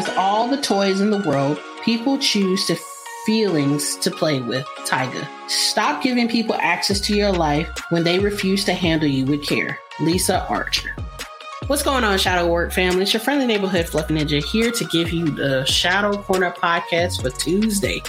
With all the toys in the world, people choose to feelings to play with. Tyga. Stop giving people access to your life when they refuse to handle you with care. Lisa Archer. What's going on, Shadow Work family? It's your friendly neighborhood Fluffy Ninja here to give you the Shadow Corner podcast for Tuesday.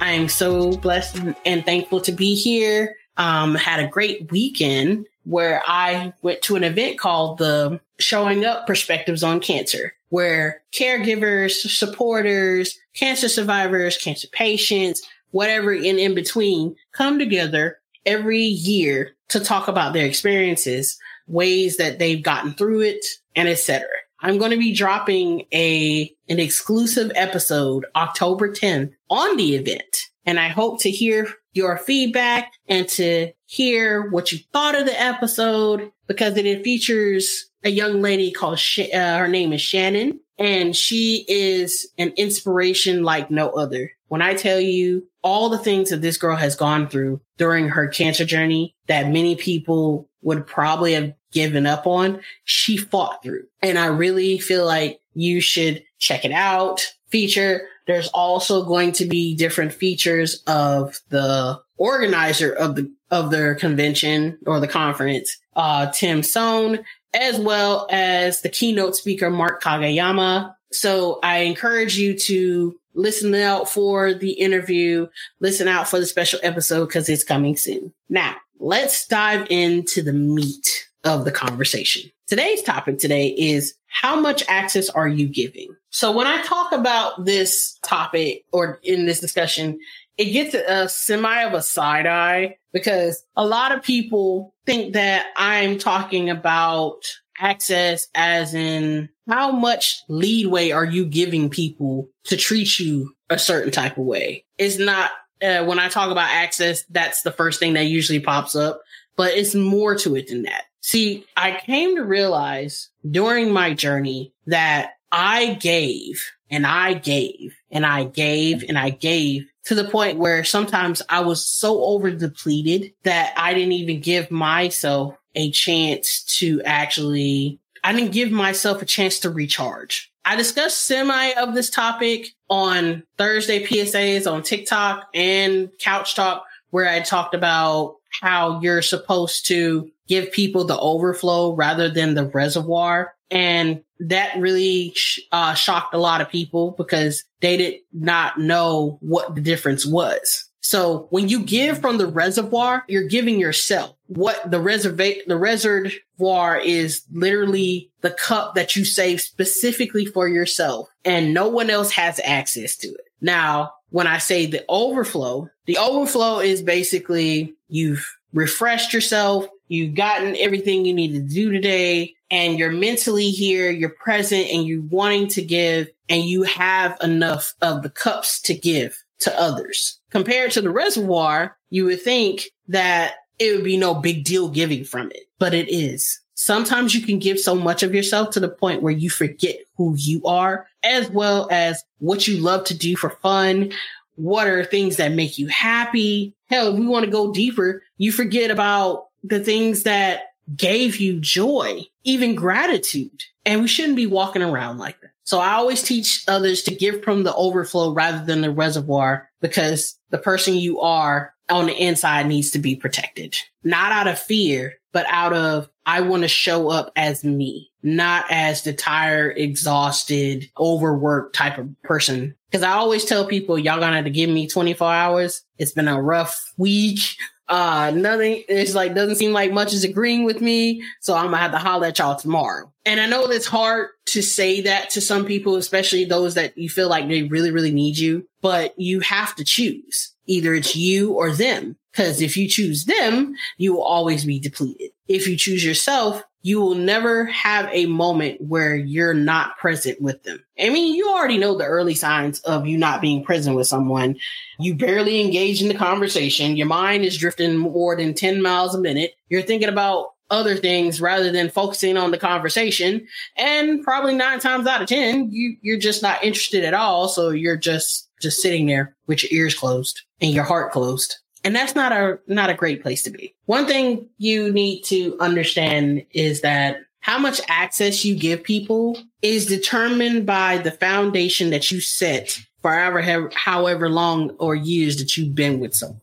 I am so blessed and thankful to be here. Um, had a great weekend where I went to an event called the Showing Up Perspectives on Cancer, where caregivers, supporters, cancer survivors, cancer patients, whatever in, in between come together every year to talk about their experiences, ways that they've gotten through it, and etc. I'm going to be dropping a an exclusive episode October 10th on the event. And I hope to hear your feedback and to hear what you thought of the episode because it features a young lady called, Sh- uh, her name is Shannon and she is an inspiration like no other. When I tell you all the things that this girl has gone through during her cancer journey that many people would probably have given up on, she fought through. And I really feel like you should check it out. Feature. There's also going to be different features of the organizer of the of their convention or the conference, uh, Tim Sohn, as well as the keynote speaker, Mark Kagayama. So I encourage you to listen out for the interview, listen out for the special episode because it's coming soon. Now, let's dive into the meat of the conversation. Today's topic today is how much access are you giving? So when I talk about this topic or in this discussion, it gets a semi of a side eye because a lot of people think that I'm talking about access as in how much leadway are you giving people to treat you a certain type of way? It's not, uh, when I talk about access, that's the first thing that usually pops up, but it's more to it than that. See, I came to realize during my journey that I gave and I gave and I gave and I gave to the point where sometimes I was so over depleted that I didn't even give myself a chance to actually, I didn't give myself a chance to recharge. I discussed semi of this topic on Thursday PSAs on TikTok and Couch Talk, where I talked about how you're supposed to give people the overflow rather than the reservoir. And that really uh, shocked a lot of people because they did not know what the difference was. So when you give from the reservoir, you're giving yourself what the reserva- the reservoir is literally the cup that you save specifically for yourself and no one else has access to it. Now, when I say the overflow, the overflow is basically you've refreshed yourself, you've gotten everything you need to do today, and you're mentally here, you're present, and you're wanting to give, and you have enough of the cups to give to others. Compared to the reservoir, you would think that it would be no big deal giving from it, but it is. Sometimes you can give so much of yourself to the point where you forget who you are, as well as what you love to do for fun. What are things that make you happy? Hell, if we want to go deeper, you forget about the things that gave you joy, even gratitude. And we shouldn't be walking around like that. So I always teach others to give from the overflow rather than the reservoir because the person you are on the inside needs to be protected, not out of fear, but out of, I want to show up as me, not as the tired, exhausted, overworked type of person. Cause I always tell people, y'all gonna have to give me 24 hours. It's been a rough week uh nothing it's like doesn't seem like much is agreeing with me so i'm gonna have to holler at y'all tomorrow. And i know it's hard to say that to some people especially those that you feel like they really really need you but you have to choose. Either it's you or them because if you choose them you will always be depleted. If you choose yourself you will never have a moment where you're not present with them. I mean, you already know the early signs of you not being present with someone. You barely engage in the conversation. Your mind is drifting more than 10 miles a minute. You're thinking about other things rather than focusing on the conversation. And probably nine times out of 10, you, you're just not interested at all. So you're just, just sitting there with your ears closed and your heart closed. And that's not a, not a great place to be. One thing you need to understand is that how much access you give people is determined by the foundation that you set for however, however long or years that you've been with someone.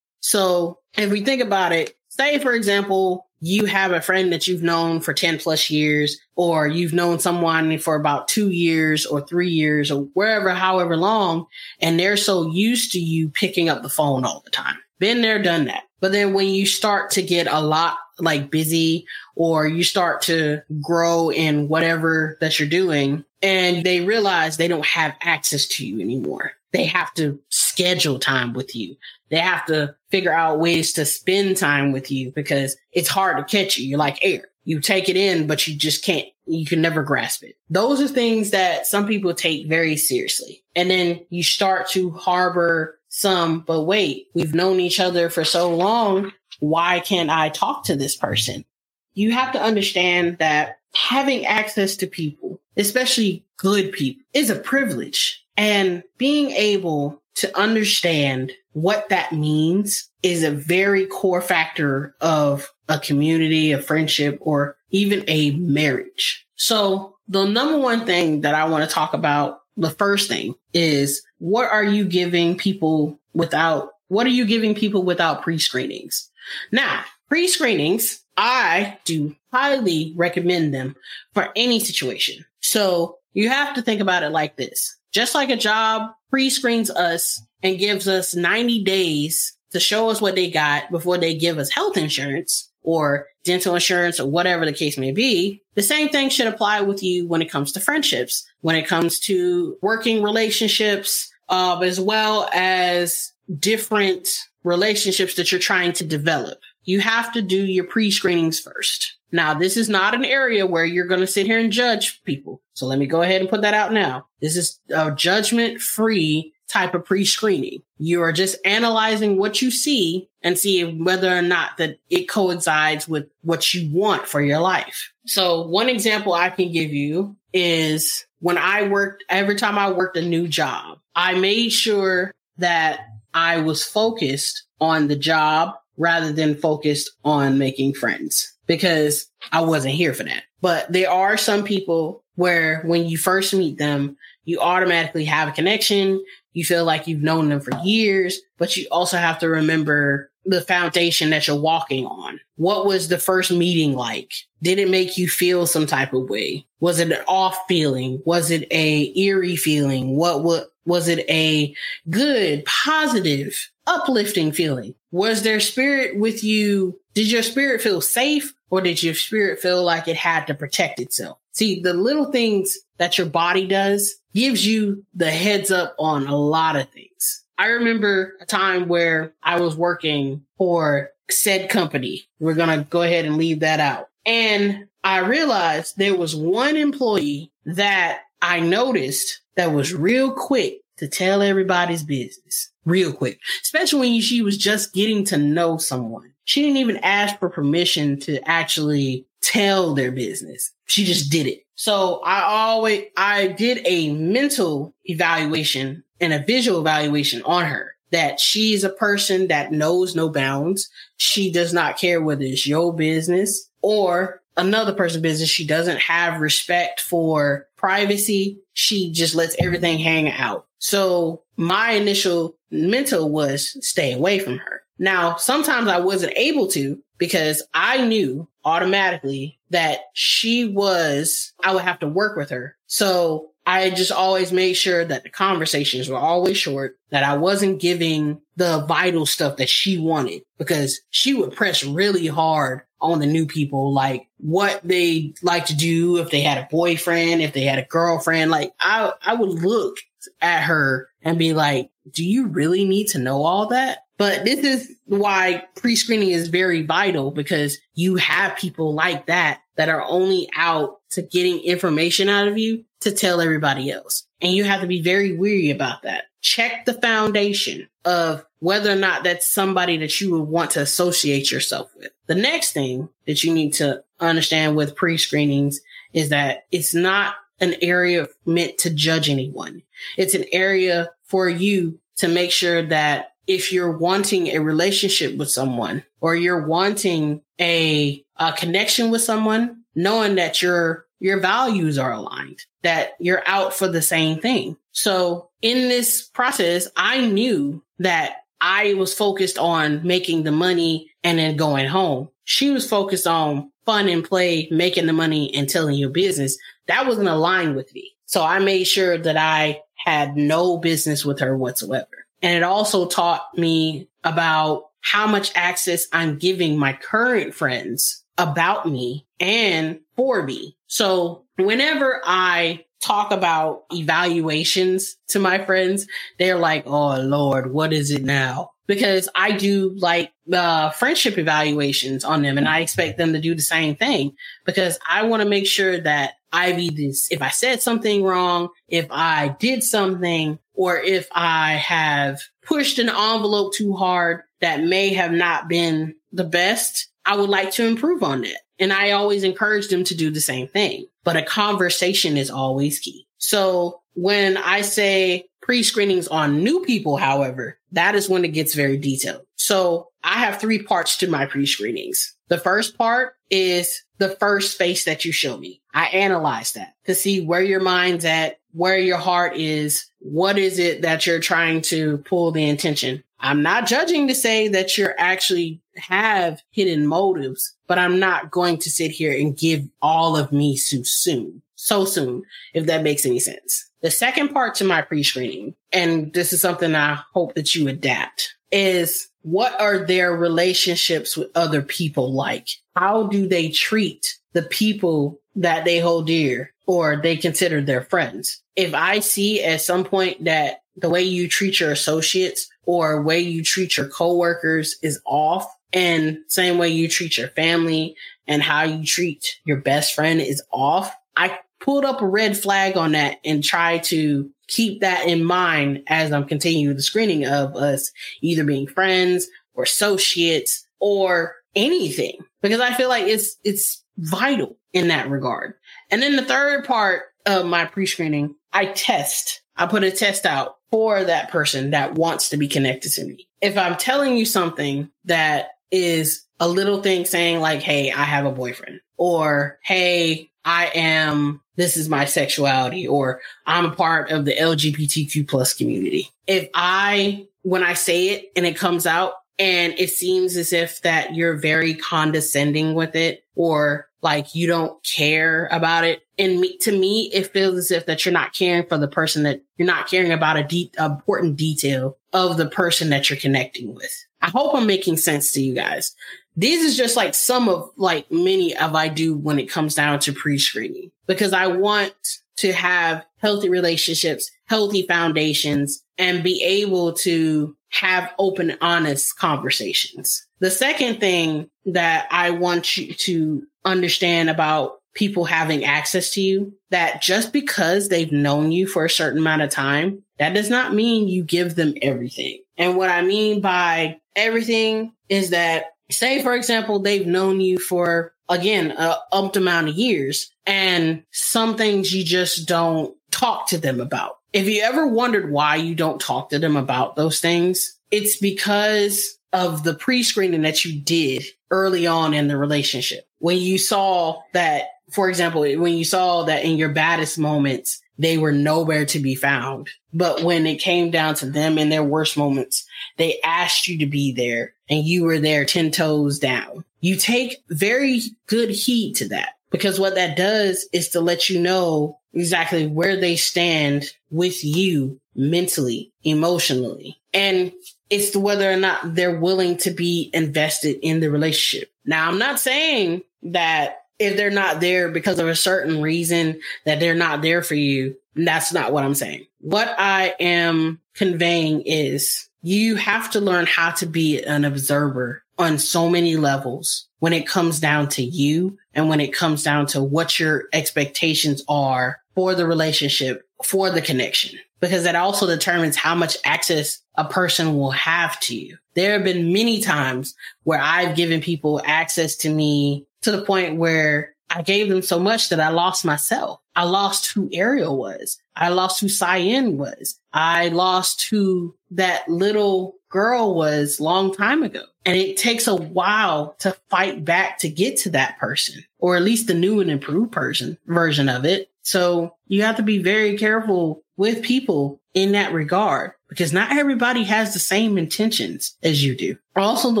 So if we think about it, say, for example, you have a friend that you've known for 10 plus years, or you've known someone for about two years or three years or wherever, however long, and they're so used to you picking up the phone all the time. Been there, done that. But then when you start to get a lot like busy or you start to grow in whatever that you're doing and they realize they don't have access to you anymore. They have to schedule time with you. They have to figure out ways to spend time with you because it's hard to catch you. You're like air. You take it in, but you just can't, you can never grasp it. Those are things that some people take very seriously. And then you start to harbor some, but wait, we've known each other for so long. Why can't I talk to this person? You have to understand that having access to people, especially good people, is a privilege. And being able to understand what that means is a very core factor of a community, a friendship, or even a marriage. So the number one thing that I want to talk about, the first thing is what are you giving people without, what are you giving people without pre-screenings? Now, pre-screenings, I do highly recommend them for any situation. So you have to think about it like this. Just like a job pre-screens us and gives us 90 days to show us what they got before they give us health insurance or dental insurance or whatever the case may be. The same thing should apply with you when it comes to friendships, when it comes to working relationships, uh, as well as different relationships that you're trying to develop. You have to do your pre-screenings first. Now, this is not an area where you're going to sit here and judge people. So let me go ahead and put that out now. This is a judgment free type of pre-screening. You are just analyzing what you see and see whether or not that it coincides with what you want for your life. So one example I can give you is when I worked, every time I worked a new job, I made sure that I was focused on the job rather than focused on making friends because I wasn't here for that. But there are some people where when you first meet them, you automatically have a connection. You feel like you've known them for years, but you also have to remember the foundation that you're walking on. What was the first meeting like? Did it make you feel some type of way? Was it an off feeling? Was it a eerie feeling? What, what was it a good, positive, uplifting feeling? Was their spirit with you? Did your spirit feel safe or did your spirit feel like it had to protect itself? See, the little things that your body does gives you the heads up on a lot of things. I remember a time where I was working for said company. We're going to go ahead and leave that out. And I realized there was one employee that I noticed that was real quick to tell everybody's business. Real quick. Especially when she was just getting to know someone. She didn't even ask for permission to actually tell their business. She just did it. So I always, I did a mental evaluation and a visual evaluation on her that she's a person that knows no bounds. She does not care whether it's your business or another person's business. She doesn't have respect for privacy. She just lets everything hang out. So my initial mental was stay away from her. Now, sometimes I wasn't able to because I knew automatically that she was, I would have to work with her. So I just always made sure that the conversations were always short, that I wasn't giving the vital stuff that she wanted because she would press really hard on the new people, like what they like to do, if they had a boyfriend, if they had a girlfriend. Like I, I would look at her and be like, do you really need to know all that? But this is why pre-screening is very vital because you have people like that that are only out to getting information out of you to tell everybody else. And you have to be very weary about that. Check the foundation of whether or not that's somebody that you would want to associate yourself with. The next thing that you need to understand with pre-screenings is that it's not an area meant to judge anyone. It's an area for you to make sure that if you're wanting a relationship with someone or you're wanting a, a connection with someone, knowing that your your values are aligned, that you're out for the same thing. So in this process, I knew that I was focused on making the money and then going home. She was focused on fun and play, making the money and telling your business. That wasn't aligned with me. So I made sure that I had no business with her whatsoever. And it also taught me about how much access I'm giving my current friends about me and for me. So whenever I talk about evaluations to my friends, they're like, Oh Lord, what is it now? Because I do like uh, friendship evaluations on them and I expect them to do the same thing because I want to make sure that I've either, if I said something wrong, if I did something, or if I have pushed an envelope too hard that may have not been the best, I would like to improve on that. And I always encourage them to do the same thing, but a conversation is always key. So when I say pre-screenings on new people, however, that is when it gets very detailed. So I have three parts to my pre-screenings. The first part is the first face that you show me. I analyze that to see where your mind's at, where your heart is, what is it that you're trying to pull the intention. I'm not judging to say that you're actually have hidden motives, but I'm not going to sit here and give all of me so soon, so soon, if that makes any sense. The second part to my pre-screening, and this is something I hope that you adapt, is what are their relationships with other people like? How do they treat the people that they hold dear or they consider their friends? If I see at some point that the way you treat your associates or way you treat your coworkers is off and same way you treat your family and how you treat your best friend is off. I pulled up a red flag on that and try to keep that in mind as I'm continuing the screening of us either being friends or associates or anything because I feel like it's, it's vital in that regard. And then the third part of my pre-screening, I test. I put a test out for that person that wants to be connected to me. If I'm telling you something that is a little thing saying like, Hey, I have a boyfriend or Hey, I am, this is my sexuality or I'm a part of the LGBTQ plus community. If I, when I say it and it comes out and it seems as if that you're very condescending with it or like you don't care about it. And me, to me, it feels as if that you're not caring for the person that you're not caring about a deep, important detail of the person that you're connecting with. I hope I'm making sense to you guys. This is just like some of like many of I do when it comes down to pre-screening because I want to have healthy relationships, healthy foundations and be able to have open, honest conversations. The second thing that I want you to understand about people having access to you that just because they've known you for a certain amount of time, that does not mean you give them everything. And what I mean by everything is that say, for example, they've known you for again, a umped amount of years and some things you just don't talk to them about. If you ever wondered why you don't talk to them about those things, it's because of the pre-screening that you did early on in the relationship. When you saw that, for example, when you saw that in your baddest moments, they were nowhere to be found. But when it came down to them in their worst moments, they asked you to be there and you were there 10 toes down. You take very good heed to that because what that does is to let you know exactly where they stand with you mentally, emotionally. And it's whether or not they're willing to be invested in the relationship. Now, I'm not saying that if they're not there because of a certain reason that they're not there for you. That's not what I'm saying. What I am conveying is you have to learn how to be an observer on so many levels when it comes down to you and when it comes down to what your expectations are for the relationship, for the connection, because that also determines how much access a person will have to you. There have been many times where I've given people access to me to the point where I gave them so much that I lost myself. I lost who Ariel was. I lost who Cyan was. I lost who that little girl was long time ago. And it takes a while to fight back to get to that person, or at least the new and improved person version of it. So you have to be very careful with people in that regard because not everybody has the same intentions as you do. Also, the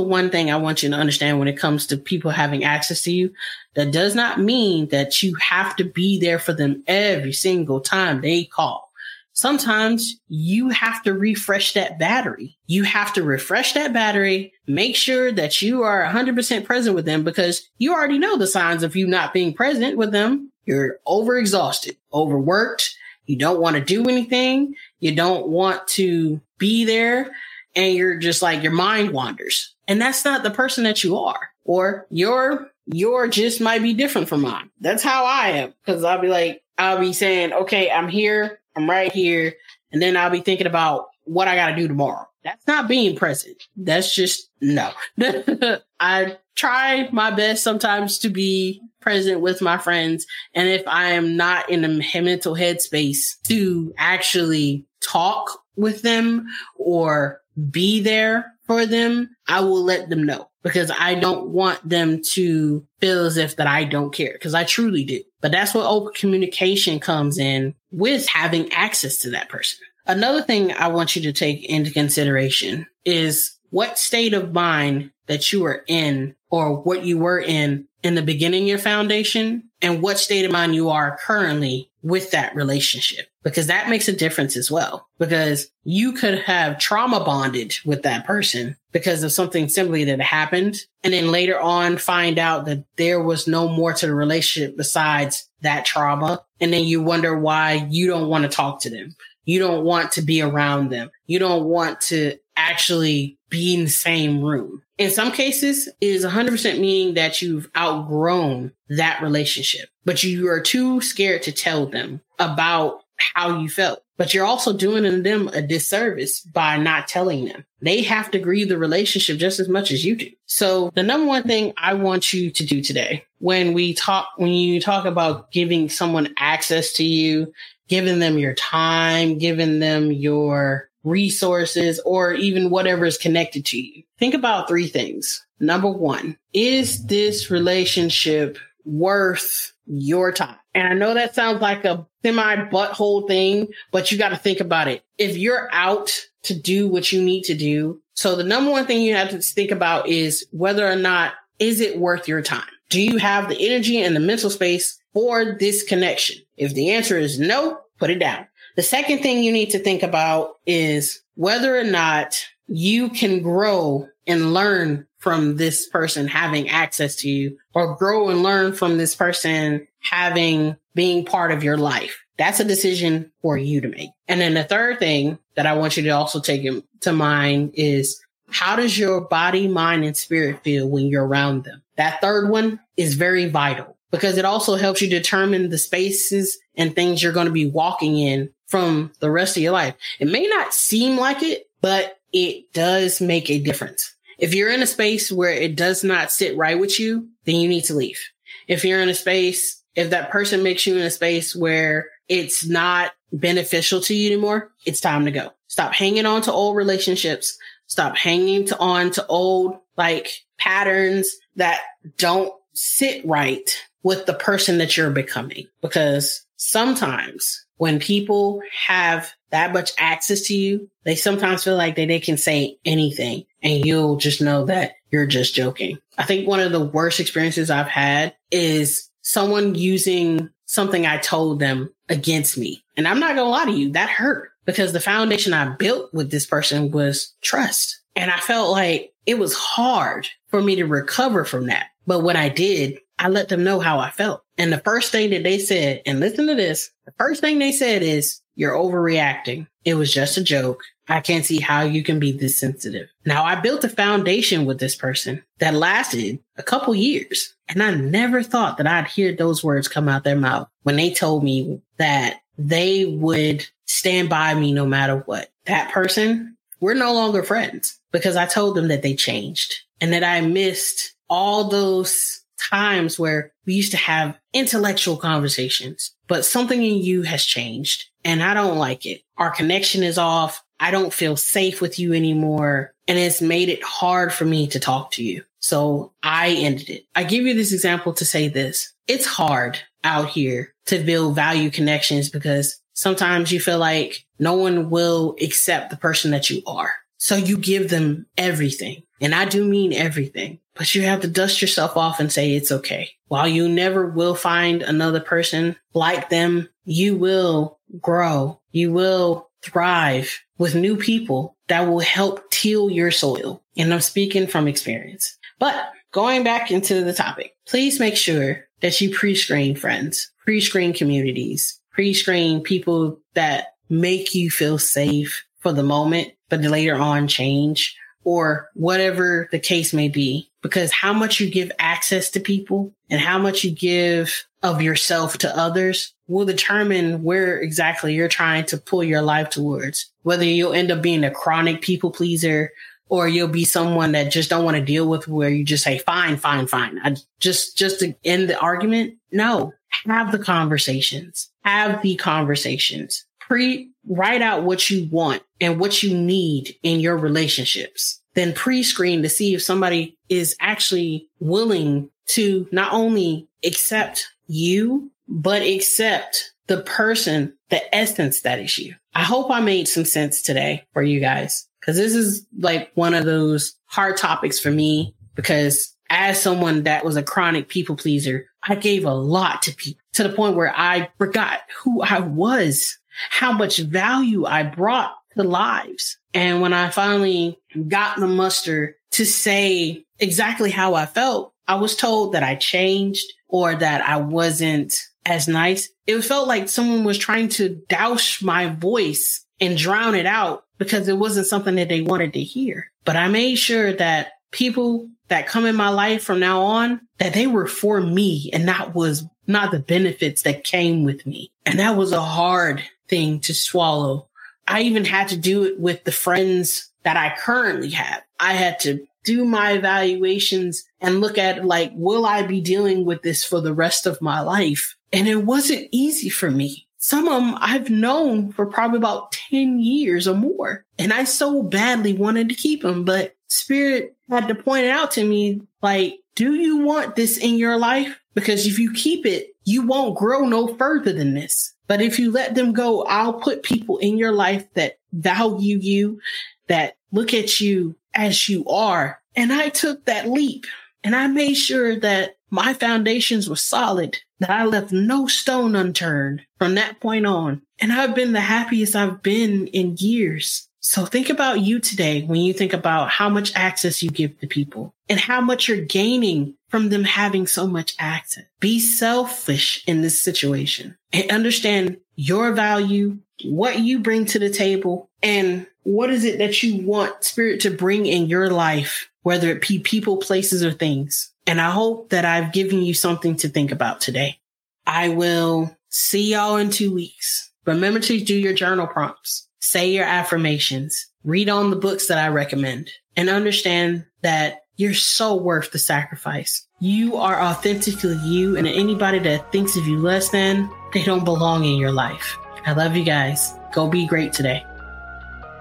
one thing I want you to understand when it comes to people having access to you, that does not mean that you have to be there for them every single time they call. Sometimes you have to refresh that battery. You have to refresh that battery, make sure that you are 100% present with them because you already know the signs of you not being present with them. You're overexhausted, overworked, you don't want to do anything. You don't want to be there and you're just like your mind wanders. And that's not the person that you are. Or your your just might be different from mine. That's how I am. Cause I'll be like, I'll be saying, okay, I'm here, I'm right here. And then I'll be thinking about what I gotta do tomorrow. That's not being present. That's just no. I try my best sometimes to be present with my friends. And if I am not in a mental headspace to actually talk with them or be there for them, I will let them know because I don't want them to feel as if that I don't care because I truly do. But that's what open communication comes in with having access to that person. Another thing I want you to take into consideration is what state of mind that you are in or what you were in in the beginning your foundation and what state of mind you are currently with that relationship. Because that makes a difference as well. Because you could have trauma bonded with that person because of something simply that happened. And then later on find out that there was no more to the relationship besides that trauma. And then you wonder why you don't want to talk to them. You don't want to be around them. You don't want to actually be in the same room in some cases is 100% meaning that you've outgrown that relationship, but you are too scared to tell them about how you felt. But you're also doing them a disservice by not telling them. They have to grieve the relationship just as much as you do. So the number one thing I want you to do today when we talk, when you talk about giving someone access to you, giving them your time, giving them your resources, or even whatever is connected to you. Think about three things. Number one, is this relationship worth your time? And I know that sounds like a semi butthole thing, but you got to think about it. If you're out to do what you need to do, so the number one thing you have to think about is whether or not is it worth your time? Do you have the energy and the mental space for this connection? If the answer is no, put it down. The second thing you need to think about is whether or not you can grow and learn from this person having access to you or grow and learn from this person having being part of your life. That's a decision for you to make. And then the third thing that I want you to also take to mind is how does your body, mind, and spirit feel when you're around them? That third one is very vital because it also helps you determine the spaces and things you're going to be walking in from the rest of your life. It may not seem like it, but it does make a difference. If you're in a space where it does not sit right with you, then you need to leave. If you're in a space, if that person makes you in a space where it's not beneficial to you anymore, it's time to go. Stop hanging on to old relationships. Stop hanging to on to old like patterns that don't sit right with the person that you're becoming because sometimes when people have that much access to you, they sometimes feel like that they can say anything and you'll just know that you're just joking. I think one of the worst experiences I've had is someone using something I told them against me. And I'm not going to lie to you, that hurt because the foundation I built with this person was trust. And I felt like it was hard for me to recover from that. But when I did, I let them know how I felt. And the first thing that they said, and listen to this, the first thing they said is, you're overreacting. It was just a joke. I can't see how you can be this sensitive. Now I built a foundation with this person that lasted a couple years. And I never thought that I'd hear those words come out their mouth when they told me that they would stand by me no matter what. That person, we're no longer friends because I told them that they changed and that I missed all those times where we used to have intellectual conversations, but something in you has changed and I don't like it. Our connection is off. I don't feel safe with you anymore. and it's made it hard for me to talk to you. So I ended it. I give you this example to say this. It's hard out here to build value connections because sometimes you feel like no one will accept the person that you are. So you give them everything. And I do mean everything, but you have to dust yourself off and say it's okay. While you never will find another person like them, you will grow. You will thrive with new people that will help till your soil. And I'm speaking from experience. But going back into the topic, please make sure that you pre-screen friends, pre-screen communities, pre-screen people that make you feel safe for the moment, but later on change or whatever the case may be. Because how much you give access to people and how much you give of yourself to others will determine where exactly you're trying to pull your life towards. Whether you'll end up being a chronic people pleaser or you'll be someone that just don't want to deal with where you just say, fine, fine, fine. I just, just to end the argument. No, have the conversations, have the conversations, pre write out what you want and what you need in your relationships. Then pre-screen to see if somebody is actually willing to not only accept you, but accept the person, the essence that is you. I hope I made some sense today for you guys because this is like one of those hard topics for me because as someone that was a chronic people pleaser, I gave a lot to people to the point where I forgot who I was, how much value I brought to lives. And when I finally got the muster to say exactly how I felt, I was told that I changed or that I wasn't as nice. It felt like someone was trying to douse my voice and drown it out because it wasn't something that they wanted to hear. But I made sure that people that come in my life from now on, that they were for me and not was not the benefits that came with me. And that was a hard thing to swallow. I even had to do it with the friends that I currently have. I had to do my evaluations and look at like, will I be dealing with this for the rest of my life? And it wasn't easy for me. Some of them I've known for probably about 10 years or more. And I so badly wanted to keep them, but spirit had to point it out to me like, do you want this in your life? Because if you keep it, you won't grow no further than this. But if you let them go, I'll put people in your life that value you, that look at you as you are. And I took that leap and I made sure that my foundations were solid, that I left no stone unturned from that point on. And I've been the happiest I've been in years. So think about you today when you think about how much access you give to people and how much you're gaining from them having so much access. Be selfish in this situation and understand your value, what you bring to the table and what is it that you want spirit to bring in your life, whether it be people, places, or things. And I hope that I've given you something to think about today. I will see y'all in two weeks. Remember to do your journal prompts, say your affirmations, read on the books that I recommend, and understand that you're so worth the sacrifice. You are authentically you, and anybody that thinks of you less than, they don't belong in your life. I love you guys. Go be great today.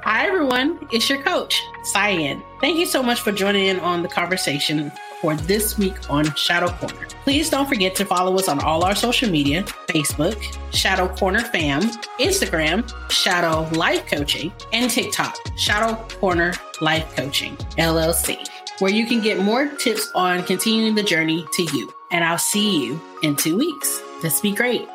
Hi, everyone. It's your coach, Cyan. Thank you so much for joining in on the conversation for this week on Shadow Corner. Please don't forget to follow us on all our social media Facebook, Shadow Corner Fam, Instagram, Shadow Life Coaching, and TikTok, Shadow Corner Life Coaching, LLC, where you can get more tips on continuing the journey to you. And I'll see you in two weeks. Let's be great.